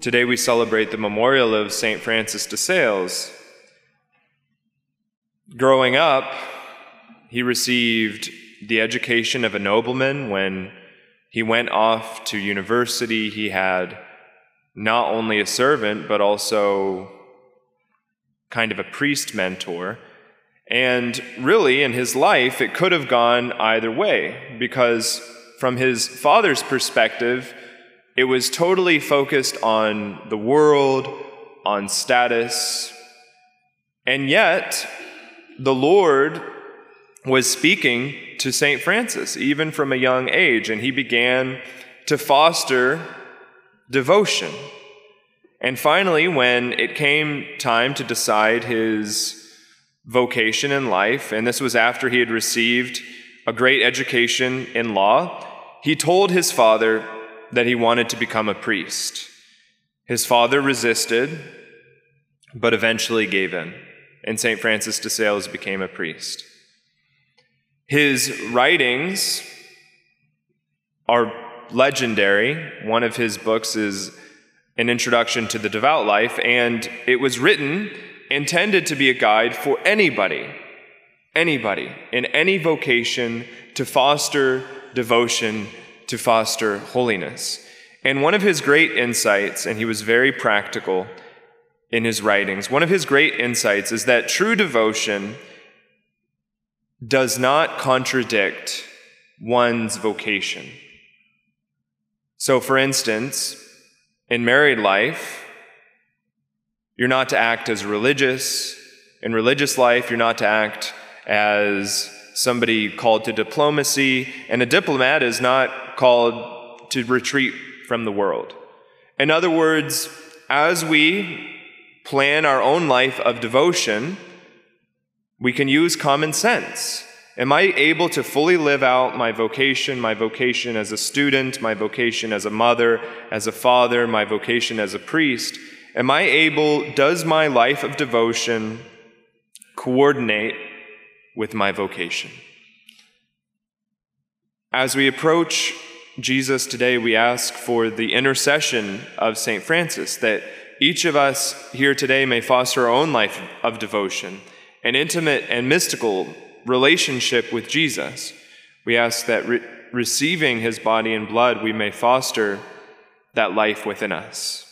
Today we celebrate the memorial of St. Francis de Sales. Growing up, he received the education of a nobleman. When he went off to university, he had not only a servant, but also kind of a priest mentor. And really, in his life, it could have gone either way, because from his father's perspective, it was totally focused on the world, on status. And yet, the Lord was speaking to St. Francis, even from a young age, and he began to foster devotion. And finally, when it came time to decide his vocation in life, and this was after he had received a great education in law, he told his father, that he wanted to become a priest. His father resisted, but eventually gave in, and St. Francis de Sales became a priest. His writings are legendary. One of his books is An Introduction to the Devout Life, and it was written intended to be a guide for anybody, anybody in any vocation to foster devotion to foster holiness. And one of his great insights, and he was very practical in his writings, one of his great insights is that true devotion does not contradict one's vocation. So, for instance, in married life, you're not to act as religious. In religious life, you're not to act as somebody called to diplomacy, and a diplomat is not called to retreat from the world. In other words, as we plan our own life of devotion, we can use common sense. Am I able to fully live out my vocation, my vocation as a student, my vocation as a mother, as a father, my vocation as a priest? Am I able, does my life of devotion coordinate with my vocation? As we approach Jesus, today we ask for the intercession of St. Francis, that each of us here today may foster our own life of devotion, an intimate and mystical relationship with Jesus. We ask that re- receiving his body and blood, we may foster that life within us.